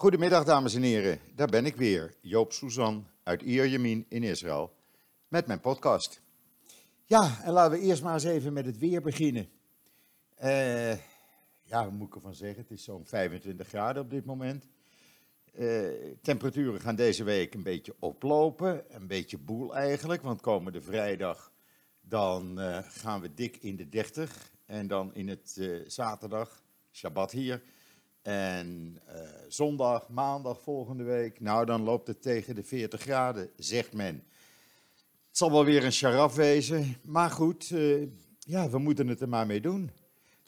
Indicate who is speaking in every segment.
Speaker 1: Goedemiddag, dames en heren. Daar ben ik weer, Joop Suzan uit Ierjemien in Israël, met mijn podcast. Ja, en laten we eerst maar eens even met het weer beginnen. Uh, ja, wat moet ik ervan zeggen? Het is zo'n 25 graden op dit moment. Uh, temperaturen gaan deze week een beetje oplopen, een beetje boel eigenlijk, want komende vrijdag dan uh, gaan we dik in de 30 en dan in het zaterdag, Shabbat hier, en uh, zondag, maandag volgende week, nou dan loopt het tegen de 40 graden, zegt men. Het zal wel weer een charaf wezen, maar goed, uh, ja, we moeten het er maar mee doen.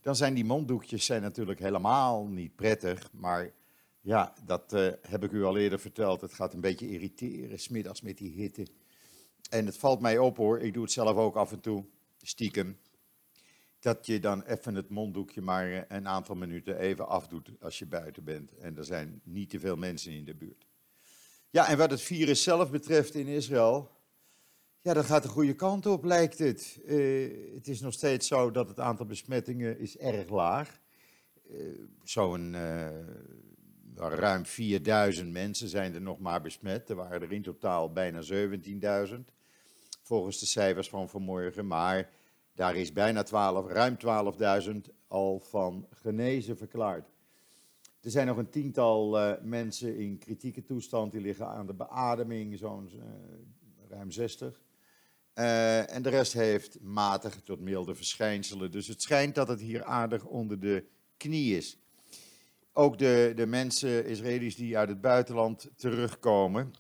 Speaker 1: Dan zijn die monddoekjes zijn natuurlijk helemaal niet prettig, maar ja, dat uh, heb ik u al eerder verteld. Het gaat een beetje irriteren, smiddags met die hitte. En het valt mij op hoor, ik doe het zelf ook af en toe, stiekem dat je dan even het monddoekje maar eh, een aantal minuten even afdoet als je buiten bent. En er zijn niet te veel mensen in de buurt. Ja, en wat het virus zelf betreft in Israël, ja, dat gaat de goede kant op, lijkt het. Uh, het is nog steeds zo dat het aantal besmettingen is erg laag. Uh, Zo'n uh, ruim 4000 mensen zijn er nog maar besmet. Er waren er in totaal bijna 17.000, volgens de cijfers van vanmorgen. Maar daar is bijna 12, ruim 12.000 al van genezen verklaard. Er zijn nog een tiental uh, mensen in kritieke toestand, die liggen aan de beademing, zo'n uh, ruim 60. Uh, eh, en de rest heeft matige tot milde verschijnselen. Dus het schijnt dat het hier aardig onder de knie is. Ook de, de mensen, Israëli's die uit het buitenland terugkomen,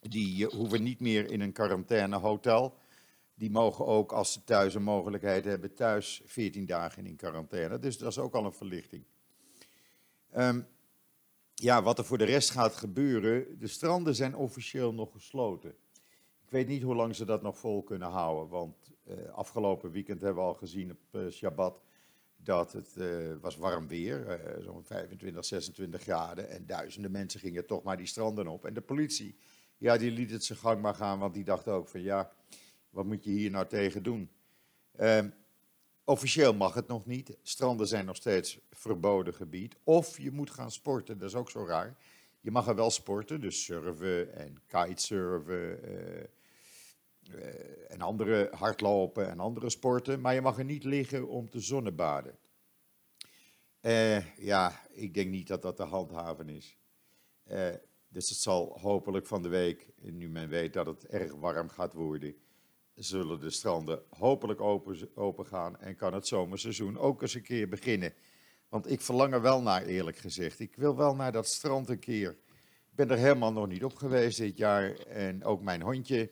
Speaker 1: die hoeven niet meer in een quarantainehotel die mogen ook, als ze thuis een mogelijkheid hebben, thuis 14 dagen in quarantaine. Dus dat is ook al een verlichting. Um, ja, wat er voor de rest gaat gebeuren, de stranden zijn officieel nog gesloten. Ik weet niet hoe lang ze dat nog vol kunnen houden, want uh, afgelopen weekend hebben we al gezien op uh, Shabbat dat het uh, was warm weer, zo'n 25, 26 graden en duizenden mensen gingen toch maar die stranden op. En de politie, ja, die liet het zijn gang maar gaan, want die dacht ook van ja, wat moet je hier nou tegen doen? Uh, officieel mag het nog niet. Stranden zijn nog steeds verboden gebied. Of je moet gaan sporten, dat is ook zo raar. Je mag er wel sporten, dus surfen en kitesurfen uh, uh, en andere hardlopen en andere sporten. Maar je mag er niet liggen om te zonnebaden. Uh, ja, ik denk niet dat dat te handhaven is. dus het zal hopelijk van de week, nu men weet dat het erg warm gaat worden, zullen de stranden hopelijk open, open gaan en kan het zomerseizoen ook eens een keer beginnen. Want ik verlang er wel naar, eerlijk gezegd. Ik wil wel naar dat strand een keer. Ik ben er helemaal nog niet op geweest dit jaar. En ook mijn hondje,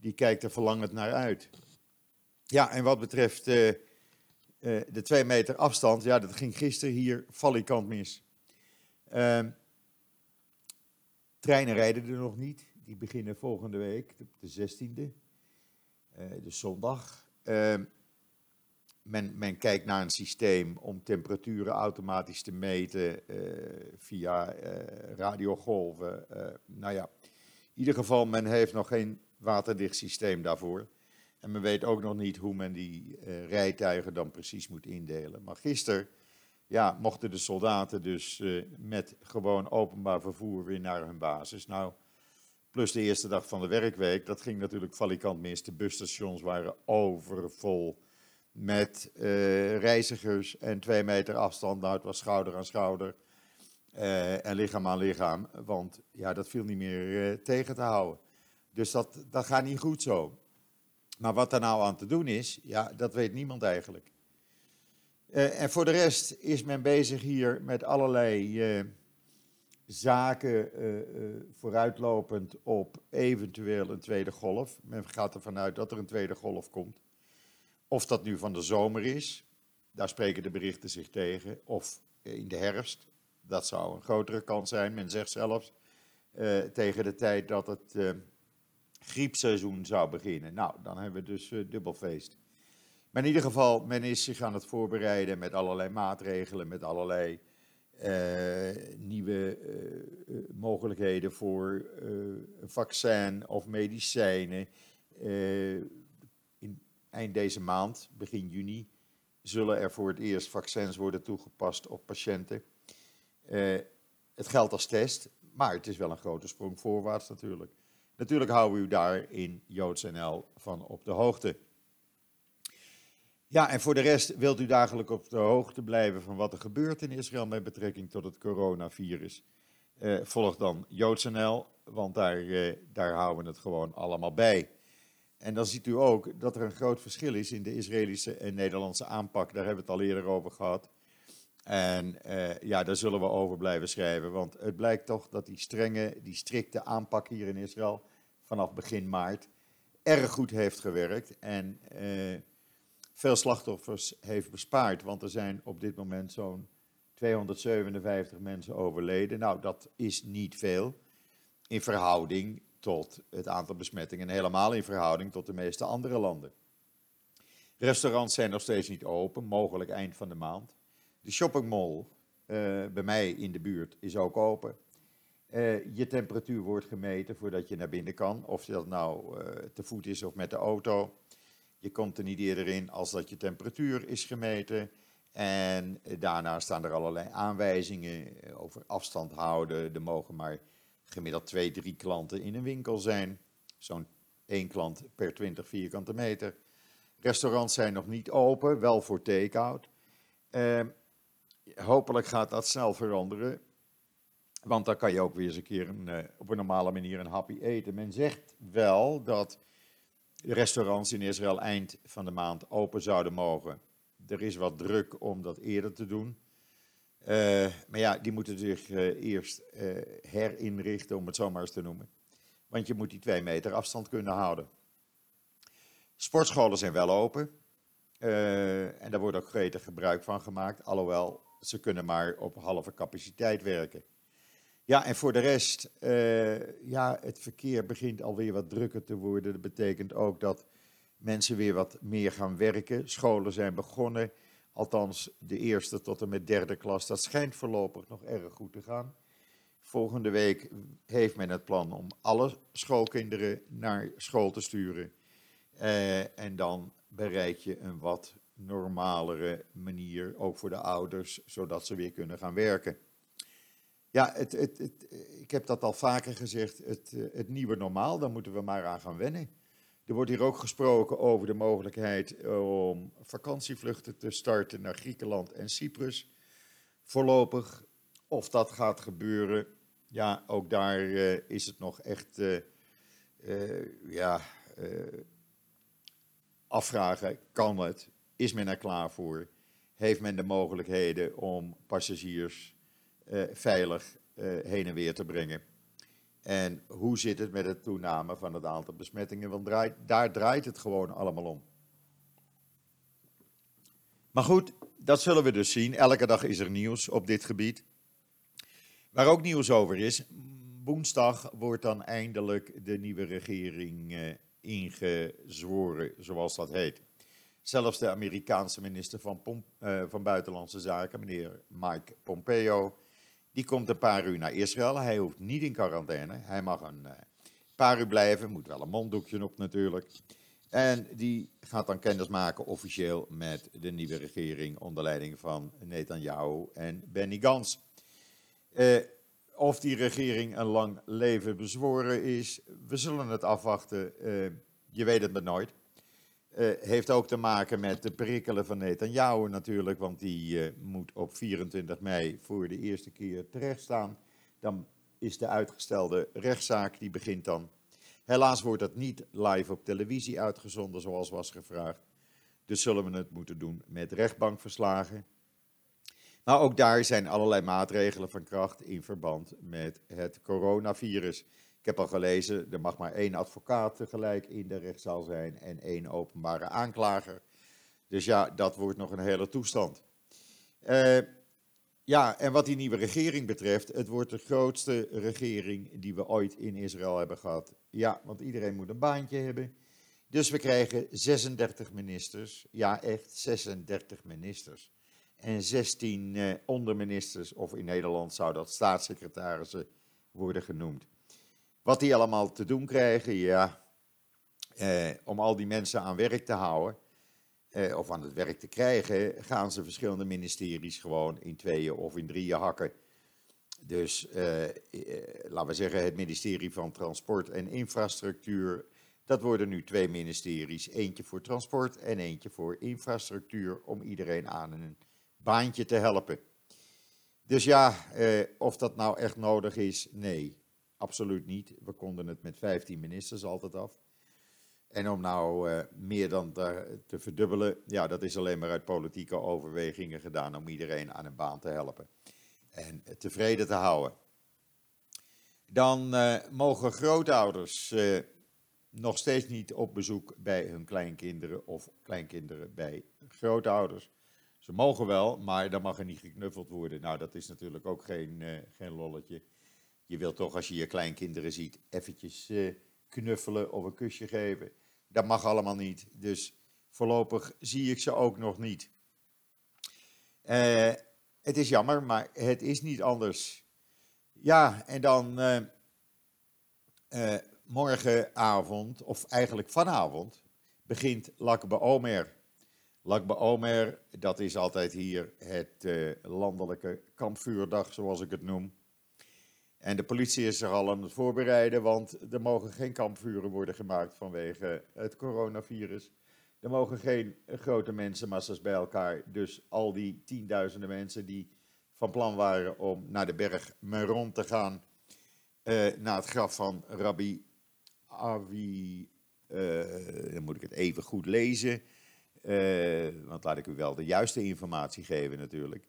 Speaker 1: die kijkt er verlangend naar uit. Ja, en wat betreft uh, uh, de twee meter afstand, ja, dat ging gisteren hier valikant mis. Uh, treinen rijden er nog niet. Die beginnen volgende week, de 16e dus zondag. Ehm, men, men, kijkt naar een systeem om temperaturen automatisch te meten uh, via uh, radiogolven. Uh, nou ja, in ieder geval, men heeft nog geen waterdicht systeem daarvoor. En men weet ook nog niet hoe men die rijtuigen dan precies moet indelen. Maar gisteren ja, mochten de soldaten dus met gewoon openbaar vervoer weer naar hun basis. Nou, Plus de eerste dag van de werkweek. Dat ging natuurlijk valikant mis. De busstations waren overvol met uh, reizigers en twee meter afstand. Nou, het was schouder aan schouder uh, en lichaam aan lichaam. Want ja, dat viel niet meer uh, tegen te houden. Dus dat, dat gaat niet goed zo. Maar wat er nou aan te doen is, ja, dat weet niemand eigenlijk. en voor de rest is men bezig hier met allerlei zaken uh, uh, vooruitlopend op eventueel een tweede golf. Men gaat ervan uit dat er een tweede golf komt. Of dat nu van de zomer is, daar spreken de berichten zich tegen. Of in de herfst, dat zou een grotere kans zijn. Men zegt zelfs uh, tegen de tijd dat het griepseizoen zou beginnen. Nou, dan hebben we dus dubbel feest. Maar in ieder geval, men is zich aan het voorbereiden met allerlei maatregelen, met allerlei uh, nieuwe uh, mogelijkheden voor een vaccin of medicijnen. in eind deze maand, begin juni, zullen er voor het eerst vaccins worden toegepast op patiënten. het geldt als test, maar het is wel een grote sprong voorwaarts natuurlijk. Natuurlijk houden we u daar in JoodsNL van op de hoogte. Ja, en voor de rest wilt u dagelijks op de hoogte blijven van wat er gebeurt in Israël met betrekking tot het coronavirus. Uh, volg dan JoodsNL, want daar, uh, daar houden we het gewoon allemaal bij. En dan ziet u ook dat er een groot verschil is in de Israëlische en Nederlandse aanpak. Daar hebben we het al eerder over gehad. En uh, ja, daar zullen we over blijven schrijven. Want het blijkt toch dat die strenge, die strikte aanpak hier in Israël vanaf begin maart erg goed heeft gewerkt. En veel slachtoffers heeft bespaard. Want er zijn op dit moment zo'n 257 mensen overleden. Nou, dat is niet veel in verhouding tot het aantal besmettingen. En helemaal in verhouding tot de meeste andere landen. Restaurants zijn nog steeds niet open, mogelijk eind van de maand. De shoppingmall uh, bij mij in de buurt is ook open. Uh, je temperatuur wordt gemeten voordat je naar binnen kan. Of dat nou uh, te voet is of met de auto. Je komt er niet eerder in als dat je temperatuur is gemeten. En daarna staan er allerlei aanwijzingen over afstand houden. Er mogen maar gemiddeld twee, drie klanten in een winkel zijn. Zo'n één klant per 20 vierkante meter. Restaurants zijn nog niet open, wel voor take-out. Uh, hopelijk gaat dat snel veranderen. Want dan kan je ook weer eens een keer een, uh, op een normale manier een happy eten. Men zegt wel dat restaurants in Israël eind van de maand open zouden mogen. Er is wat druk om dat eerder te doen. Uh, maar ja, die moeten zich uh, eerst herinrichten, om het zo maar eens te noemen. Want je moet die twee meter afstand kunnen houden. Sportscholen zijn wel open. en daar wordt ook gretig gebruik van gemaakt. Alhoewel ze kunnen maar op halve capaciteit werken. Ja, en voor de rest, uh, ja, het verkeer begint alweer wat drukker te worden. Dat betekent ook dat mensen weer wat meer gaan werken. Scholen zijn begonnen, althans de eerste tot en met derde klas. Dat schijnt voorlopig nog erg goed te gaan. Volgende week heeft men het plan om alle schoolkinderen naar school te sturen. Uh, en dan bereid je een wat normalere manier, ook voor de ouders, zodat ze weer kunnen gaan werken. Ja, het, het, ik heb dat al vaker gezegd, het, het nieuwe normaal, daar moeten we maar aan gaan wennen. Er wordt hier ook gesproken over de mogelijkheid om vakantievluchten te starten naar Griekenland en Cyprus. Voorlopig, of dat gaat gebeuren, ja, ook daar uh, is het nog echt, ja, afvragen, kan het? Is men er klaar voor? Heeft men de mogelijkheden om passagiers veilig uh, heen en weer te brengen? En hoe zit het met de toename van het aantal besmettingen? Want daar draait het gewoon allemaal om. Maar goed, dat zullen we dus zien. Elke dag is er nieuws op dit gebied. Waar ook nieuws over is, woensdag wordt dan eindelijk de nieuwe regering uh, ingezworen, zoals dat heet. Zelfs de Amerikaanse minister van, uh, van Buitenlandse Zaken, meneer Mike Pompeo, die komt een paar uur naar Israël. Hij hoeft niet in quarantaine. Hij mag een uh, paar uur blijven, moet wel een monddoekje op natuurlijk. En die gaat dan kennis maken officieel met de nieuwe regering onder leiding van Netanyahu en Benny Gantz. Uh, of die regering een lang leven bezworen is, we zullen het afwachten. je weet het maar nooit. Uh, heeft ook te maken met de prikkelen van Netanyahu natuurlijk, want die uh, moet op 24 mei voor de eerste keer terechtstaan. Dan is de uitgestelde rechtszaak, die begint dan. Helaas wordt dat niet live op televisie uitgezonden zoals was gevraagd. Dus zullen we het moeten doen met rechtbankverslagen. Maar ook daar zijn allerlei maatregelen van kracht in verband met het coronavirus. Heb al gelezen, er mag maar één advocaat tegelijk in de rechtszaal zijn en één openbare aanklager. Dus ja, dat wordt nog een hele toestand. Uh, ja, en wat die nieuwe regering betreft, het wordt de grootste regering die we ooit in Israël hebben gehad. Ja, want iedereen moet een baantje hebben. Dus we krijgen 36 ministers. Ja, echt 36 ministers. En 16 uh, onderministers, of in Nederland zou dat staatssecretarissen worden genoemd. Wat die allemaal te doen krijgen, ja, eh, om al die mensen aan werk te houden, eh, of aan het werk te krijgen, gaan ze verschillende ministeries gewoon in tweeën of in drieën hakken. Dus uh, laten we zeggen, het ministerie van Transport en Infrastructuur. Dat worden nu twee ministeries. Eentje voor transport en eentje voor infrastructuur. Om iedereen aan een baantje te helpen. Dus ja, uh, of dat nou echt nodig is, nee, absoluut niet. We konden het met 15 ministers altijd af. En om nou uh, meer dan te, te verdubbelen, ja, dat is alleen maar uit politieke overwegingen gedaan om iedereen aan een baan te helpen en tevreden te houden. Dan uh, mogen grootouders uh, nog steeds niet op bezoek bij hun kleinkinderen of kleinkinderen bij grootouders. Ze mogen wel, maar dan mag er niet geknuffeld worden. Nou, dat is natuurlijk ook geen, geen lolletje. Je wilt toch, als je je kleinkinderen ziet, eventjes knuffelen of een kusje geven. Dat mag allemaal niet. Dus voorlopig zie ik ze ook nog niet. Het is jammer, maar het is niet anders. Ja, en dan uh, uh, morgenavond, of eigenlijk vanavond, begint Lakbe Omer. Lakbe Omer, dat is altijd hier het landelijke kampvuurdag, zoals ik het noem. En de politie is er al aan het voorbereiden, want er mogen geen kampvuren worden gemaakt vanwege het coronavirus. Er mogen geen grote mensenmassa's bij elkaar. Dus al die tienduizenden mensen die van plan waren om naar de berg Meron te gaan, uh, naar het graf van Rabbi Avi, uh, dan moet ik het even goed lezen, uh, want laat ik u wel de juiste informatie geven natuurlijk.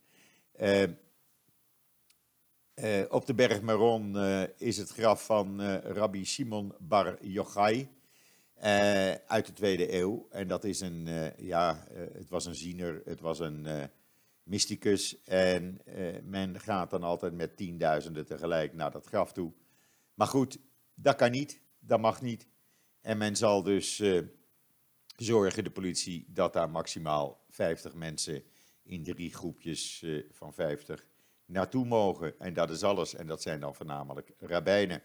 Speaker 1: Op de berg Meron is het graf van Rabbi Simon Bar Yochai. Uit de tweede eeuw. En dat is een, ja, het was een ziener, het was een mysticus. En men gaat dan altijd met tienduizenden tegelijk naar dat graf toe. Maar goed, dat kan niet, dat mag niet. En men zal dus zorgen, de politie, dat daar maximaal 50 mensen in drie groepjes van 50 naartoe mogen. En dat is alles. En dat zijn dan voornamelijk rabbijnen,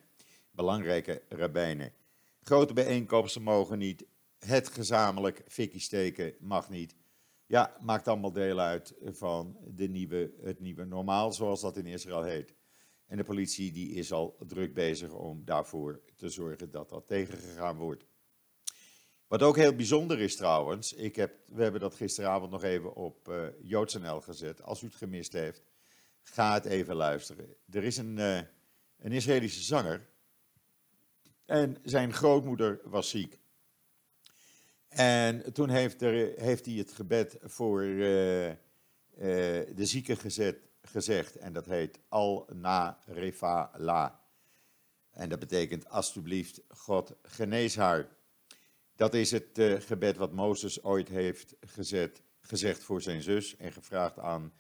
Speaker 1: belangrijke rabbijnen. Grote bijeenkomsten mogen niet. Het gezamenlijk fikkie steken mag niet. Ja, maakt allemaal deel uit van de nieuwe, het nieuwe normaal, zoals dat in Israël heet. En de politie die is al druk bezig om daarvoor te zorgen dat dat tegengegaan wordt. Wat ook heel bijzonder is trouwens, ik heb, we hebben dat gisteravond nog even op uh, JoodsNL gezet. Als u het gemist heeft, ga het even luisteren. Er is een, uh, een Israëlische zanger, en zijn grootmoeder was ziek. En toen heeft, er, heeft hij het gebed voor uh, uh, de zieke gezet, gezegd. En dat heet Al Na Refa La. En dat betekent alsjeblieft God genees haar. Dat is het gebed wat Mozes ooit heeft gezet, gezegd voor zijn zus. En gevraagd aan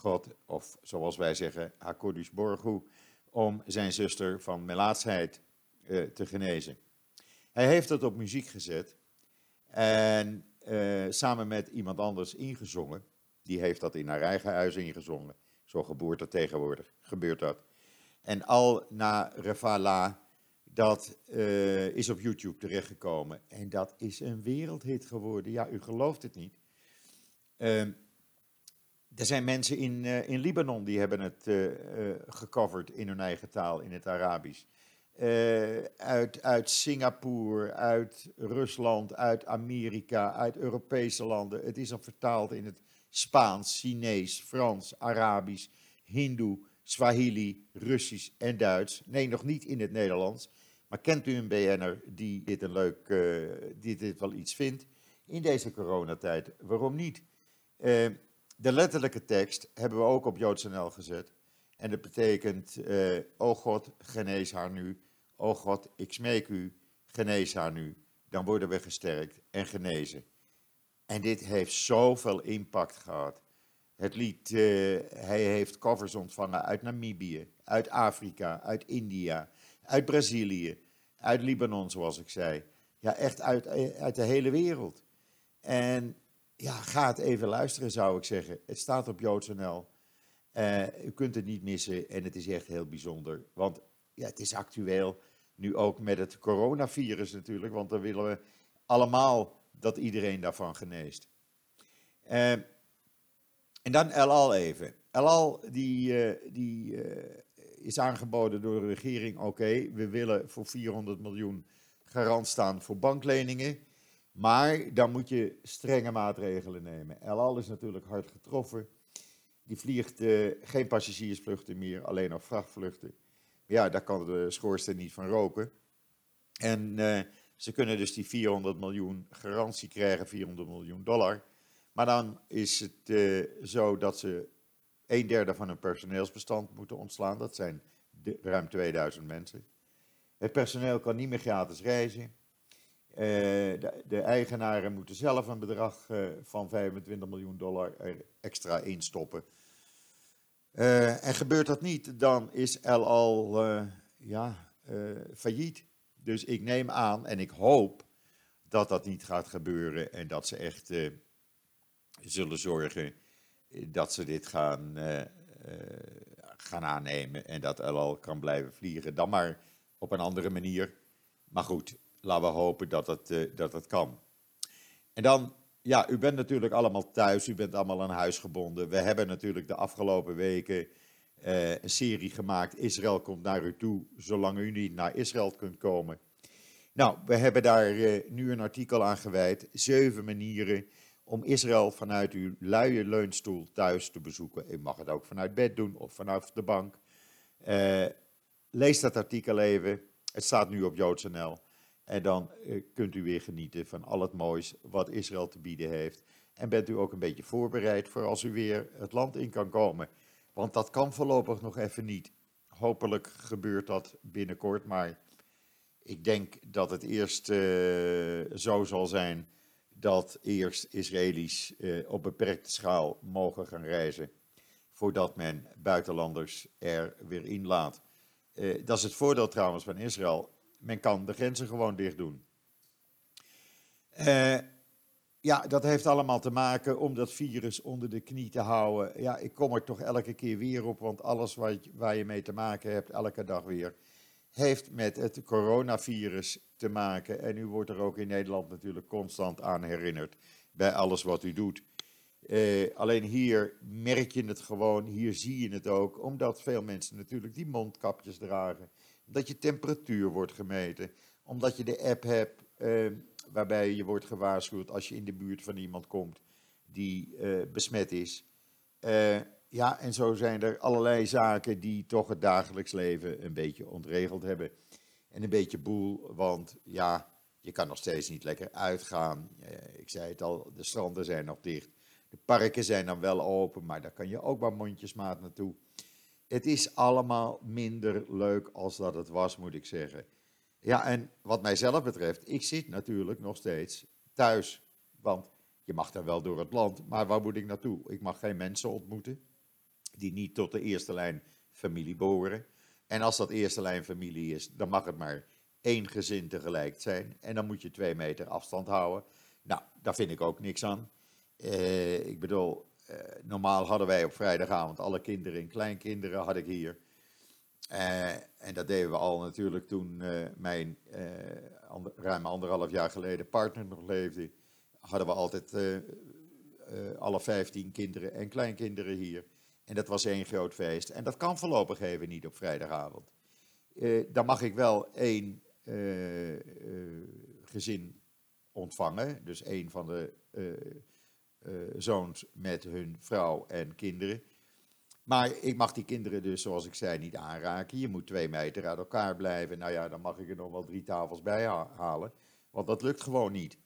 Speaker 1: God, of zoals wij zeggen, Hakodesh Borgu, om zijn zuster van melaatsheid uh, te genezen. Hij heeft het op muziek gezet en uh, samen met iemand anders ingezongen. Die heeft dat in haar eigen huis ingezongen. Zo gebeurt dat tegenwoordig. Gebeurt dat. En al na Refala, dat uh, is op YouTube terechtgekomen. En dat is een wereldhit geworden. Ja, u gelooft het niet. Uh, er zijn mensen in, uh, in Libanon die hebben het gecoverd in hun eigen taal, in het Arabisch. Uit, uit Singapore, uit Rusland, uit Amerika, uit Europese landen. Het is al vertaald in het Spaans, Chinees, Frans, Arabisch, Hindoe, Swahili, Russisch en Duits. Nee, nog niet in het Nederlands. Maar kent u een BN'er die dit, een leuk, die dit wel iets vindt in deze coronatijd? Waarom niet? Uh, de letterlijke tekst hebben we ook op JoodsNL gezet. En dat betekent, uh, oh God, genees haar nu. Oh God, ik smeek u, genees haar nu. Dan worden we gesterkt en genezen. En dit heeft zoveel impact gehad. Het lied, uh, hij heeft covers ontvangen uit Namibië, uit Afrika, uit India, uit Brazilië, uit Libanon, zoals ik zei. Ja, echt uit, uit de hele wereld. En ja, ga het even luisteren, zou ik zeggen. Het staat op JoodsNL. Uh, u kunt het niet missen en het is echt heel bijzonder. Want ja, het is actueel. Nu ook met het coronavirus natuurlijk, want dan willen we allemaal dat iedereen daarvan geneest. Uh, en dan El Al even. El Al, die, uh, die is aangeboden door de regering: oké, we willen voor 400 miljoen garant staan voor bankleningen. Maar dan moet je strenge maatregelen nemen. El is natuurlijk hard getroffen. Die vliegt uh, geen passagiersvluchten meer, alleen nog vrachtvluchten. Ja, daar kan de schoorsteen niet van roken. En uh, ze kunnen dus die 400 miljoen garantie krijgen, 400 miljoen dollar. Maar dan is het uh, zo dat ze een derde van hun personeelsbestand moeten ontslaan. Dat zijn ruim 2000 mensen. Het personeel kan niet meer gratis reizen. Uh, de, de, eigenaren moeten zelf een bedrag uh, van 25 miljoen dollar extra instoppen. Uh, en gebeurt dat niet, dan is El Al ja, failliet. Dus ik neem aan en ik hoop dat dat niet gaat gebeuren en dat ze echt zullen zorgen dat ze dit gaan, gaan aannemen en dat El kan blijven vliegen. Dan maar op een andere manier. Maar goed, laten we hopen dat het, uh, dat kan. En dan, ja, u bent natuurlijk allemaal thuis, u bent allemaal aan huis gebonden. We hebben natuurlijk de afgelopen weken uh, een serie gemaakt, Israël komt naar u toe, zolang u niet naar Israël kunt komen. Nou, we hebben daar uh, nu een artikel aan gewijd, zeven manieren om Israël vanuit uw luie leunstoel thuis te bezoeken. U mag het ook vanuit bed doen of vanaf de bank. lees dat artikel even, het staat nu op joods.nl. En dan uh, kunt u weer genieten van al het moois wat Israël te bieden heeft. En bent u ook een beetje voorbereid voor als u weer het land in kan komen. Want dat kan voorlopig nog even niet. Hopelijk gebeurt dat binnenkort, maar ik denk dat het eerst uh, zo zal zijn dat eerst Israëli's uh, op beperkte schaal mogen gaan reizen. Voordat men buitenlanders er weer inlaat. dat is het voordeel trouwens van Israël men kan de grenzen gewoon dicht doen. Uh, ja, dat heeft allemaal te maken om dat virus onder de knie te houden. Ja, ik kom er toch elke keer weer op, want alles wat, waar je mee te maken hebt, elke dag weer, heeft met het coronavirus te maken. En u wordt er ook in Nederland natuurlijk constant aan herinnerd bij alles wat u doet. Uh, alleen hier merk je het gewoon, hier zie je het ook, omdat veel mensen natuurlijk die mondkapjes dragen dat je temperatuur wordt gemeten, omdat je de app hebt uh, waarbij je wordt gewaarschuwd als je in de buurt van iemand komt die uh, besmet is. Uh, ja, en zo zijn er allerlei zaken die toch het dagelijks leven een beetje ontregeld hebben. En een beetje boel, want ja, je kan nog steeds niet lekker uitgaan. ik zei het al, de stranden zijn nog dicht. De parken zijn dan wel open, maar daar kan je ook maar mondjesmaat naartoe het is allemaal minder leuk als dat het was, moet ik zeggen. Ja, en wat mijzelf betreft, ik zit natuurlijk nog steeds thuis. Want je mag dan wel door het land, maar waar moet ik naartoe? Ik mag geen mensen ontmoeten die niet tot de eerste lijn familie behoren. En als dat eerste lijn familie is, dan mag het maar één gezin tegelijk zijn. En dan moet je twee meter afstand houden. Nou, daar vind ik ook niks aan. Uh, ik bedoel, eh, normaal hadden wij op vrijdagavond alle kinderen en kleinkinderen had ik hier. Uh, en dat deden we al natuurlijk toen uh, mijn ruim anderhalf jaar geleden partner nog leefde. Hadden we altijd alle vijftien kinderen en kleinkinderen hier. En dat was één groot feest. En dat kan voorlopig even niet op vrijdagavond. dan mag ik wel één gezin ontvangen. Dus één van de zoons met hun vrouw en kinderen. Maar ik mag die kinderen dus, zoals ik zei, niet aanraken. Je moet twee meter uit elkaar blijven. Nou ja, dan mag ik er nog wel drie tafels bij halen. Want dat lukt gewoon niet.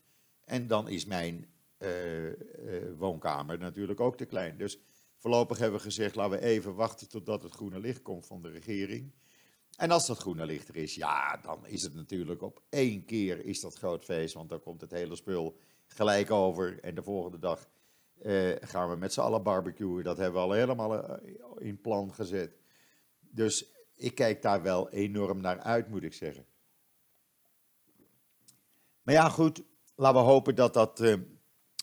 Speaker 1: En dan is mijn uh, uh, woonkamer natuurlijk ook te klein. Dus voorlopig hebben we gezegd, laten we even wachten totdat het groene licht komt van de regering. En als dat groene licht er is, ja, dan is het natuurlijk op één keer is dat groot feest. Want dan komt het hele spul gelijk over. En de volgende dag uh, gaan we met z'n allen barbecuen. Dat hebben we al helemaal uh, in plan gezet. Dus ik kijk daar wel enorm naar uit, moet ik zeggen. Maar ja, goed. Laten we hopen dat dat uh,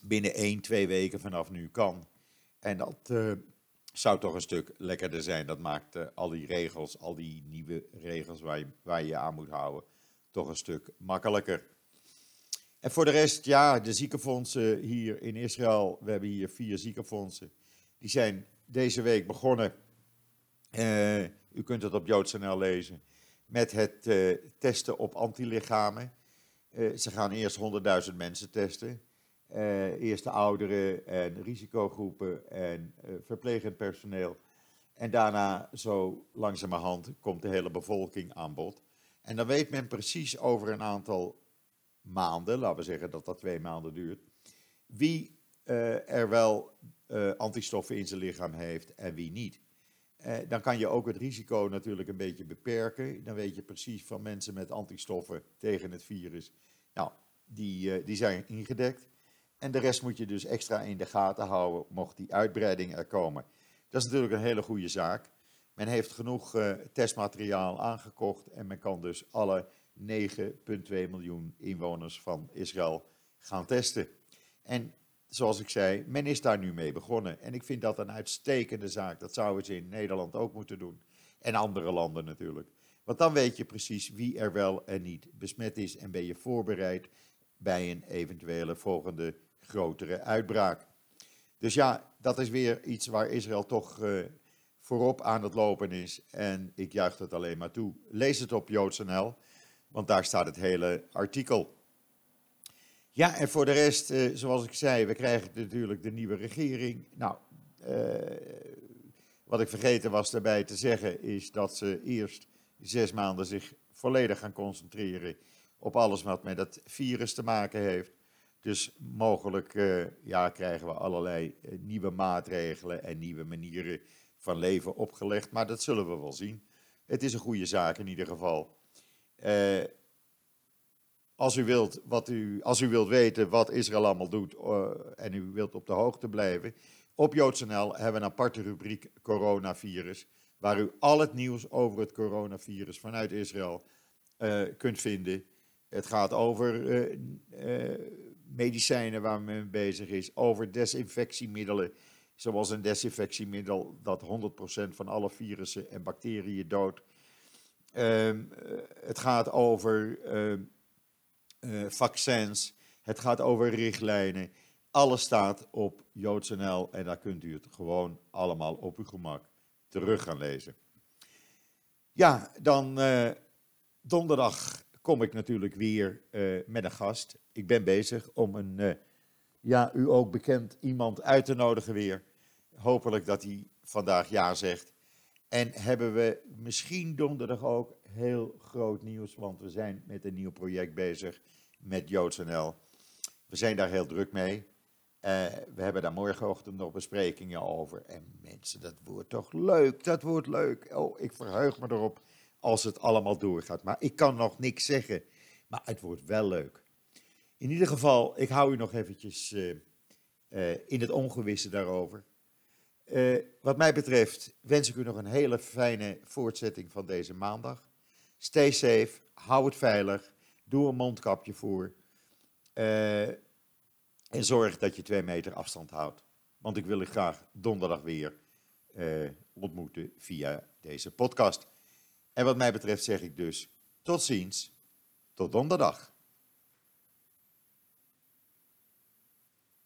Speaker 1: binnen 1, 2 weken vanaf nu kan. En dat zou toch een stuk lekkerder zijn. Dat maakt al die regels, al die nieuwe regels waar je, waar je aan moet houden, toch een stuk makkelijker. En voor de rest, ja, de ziekenfondsen hier in Israël, we hebben hier vier ziekenfondsen. Die zijn deze week begonnen Uh, u kunt het op JoodsNL lezen. Met het uh, testen op antilichamen. Uh, ze gaan eerst 100.000 mensen testen. eerst de ouderen en risicogroepen en verplegend personeel. En daarna, zo langzamerhand, komt de hele bevolking aan bod. En dan weet men precies over een aantal maanden, laten we zeggen dat dat twee maanden duurt, wie uh, er wel uh, antistoffen in zijn lichaam heeft en wie niet. Uh, dan kan je ook het risico natuurlijk een beetje beperken. Dan weet je precies van mensen met antistoffen tegen het virus. Nou, die, die zijn ingedekt. En de rest moet je dus extra in de gaten houden, mocht die uitbreiding er komen. Dat is natuurlijk een hele goede zaak. Men heeft genoeg testmateriaal aangekocht en men kan dus alle 9,2 miljoen inwoners van Israël gaan testen. En zoals ik zei, men is daar nu mee begonnen. En ik vind dat een uitstekende zaak. Dat zouden ze in Nederland ook moeten doen. En andere landen natuurlijk. Want dan weet je precies wie er wel en niet besmet is en ben je voorbereid bij een eventuele volgende grotere uitbraak. Dus ja, dat is weer iets waar Israël toch uh, voorop aan het lopen is. En ik juich het alleen maar toe. Lees het op JoodsNL, want daar staat het hele artikel. Ja, en voor de rest, uh, zoals ik zei, we krijgen natuurlijk de nieuwe regering. Nou, uh, wat ik vergeten was daarbij te zeggen, is dat ze eerst zes maanden zich volledig gaan concentreren op alles wat met dat virus te maken heeft. Dus mogelijk uh, ja, krijgen we allerlei nieuwe maatregelen en nieuwe manieren van leven opgelegd. Maar dat zullen we wel zien. Het is een goede zaak in ieder geval. Uh, als, u wilt, wat u, als u wilt weten wat Israël allemaal doet en u wilt op de hoogte blijven, op JoodsNL hebben we een aparte rubriek coronavirus, waar u al het nieuws over het coronavirus vanuit Israël kunt vinden. Het gaat over medicijnen waar men mee bezig is, over desinfectiemiddelen, zoals een desinfectiemiddel dat 100% van alle virussen en bacteriën doodt. Um, het gaat over uh, uh, vaccins, het gaat over richtlijnen. Alles staat op JoodsNL en daar kunt u het gewoon allemaal op uw gemak terug gaan lezen. Ja, dan uh, donderdag kom ik natuurlijk weer met een gast. Ik ben bezig om een, ja, u ook bekend iemand uit te nodigen weer. Hopelijk dat hij vandaag ja zegt. En hebben we misschien donderdag ook heel groot nieuws, want we zijn met een nieuw project bezig met JoodsNL. We zijn daar heel druk mee. Uh, we hebben daar morgenochtend nog besprekingen over. En mensen, dat wordt toch leuk, dat wordt leuk. Oh, ik verheug me erop als het allemaal doorgaat. Maar ik kan nog niks zeggen. Maar het wordt wel leuk. In ieder geval, ik hou u nog eventjes uh, uh, in het ongewisse daarover. Uh, wat mij betreft wens ik u nog een hele fijne voortzetting van deze maandag. Stay safe, hou het veilig, doe een mondkapje voor. en zorg dat je twee meter afstand houdt. Want ik wil u graag donderdag weer ontmoeten via deze podcast. En wat mij betreft zeg ik dus tot ziens, tot donderdag.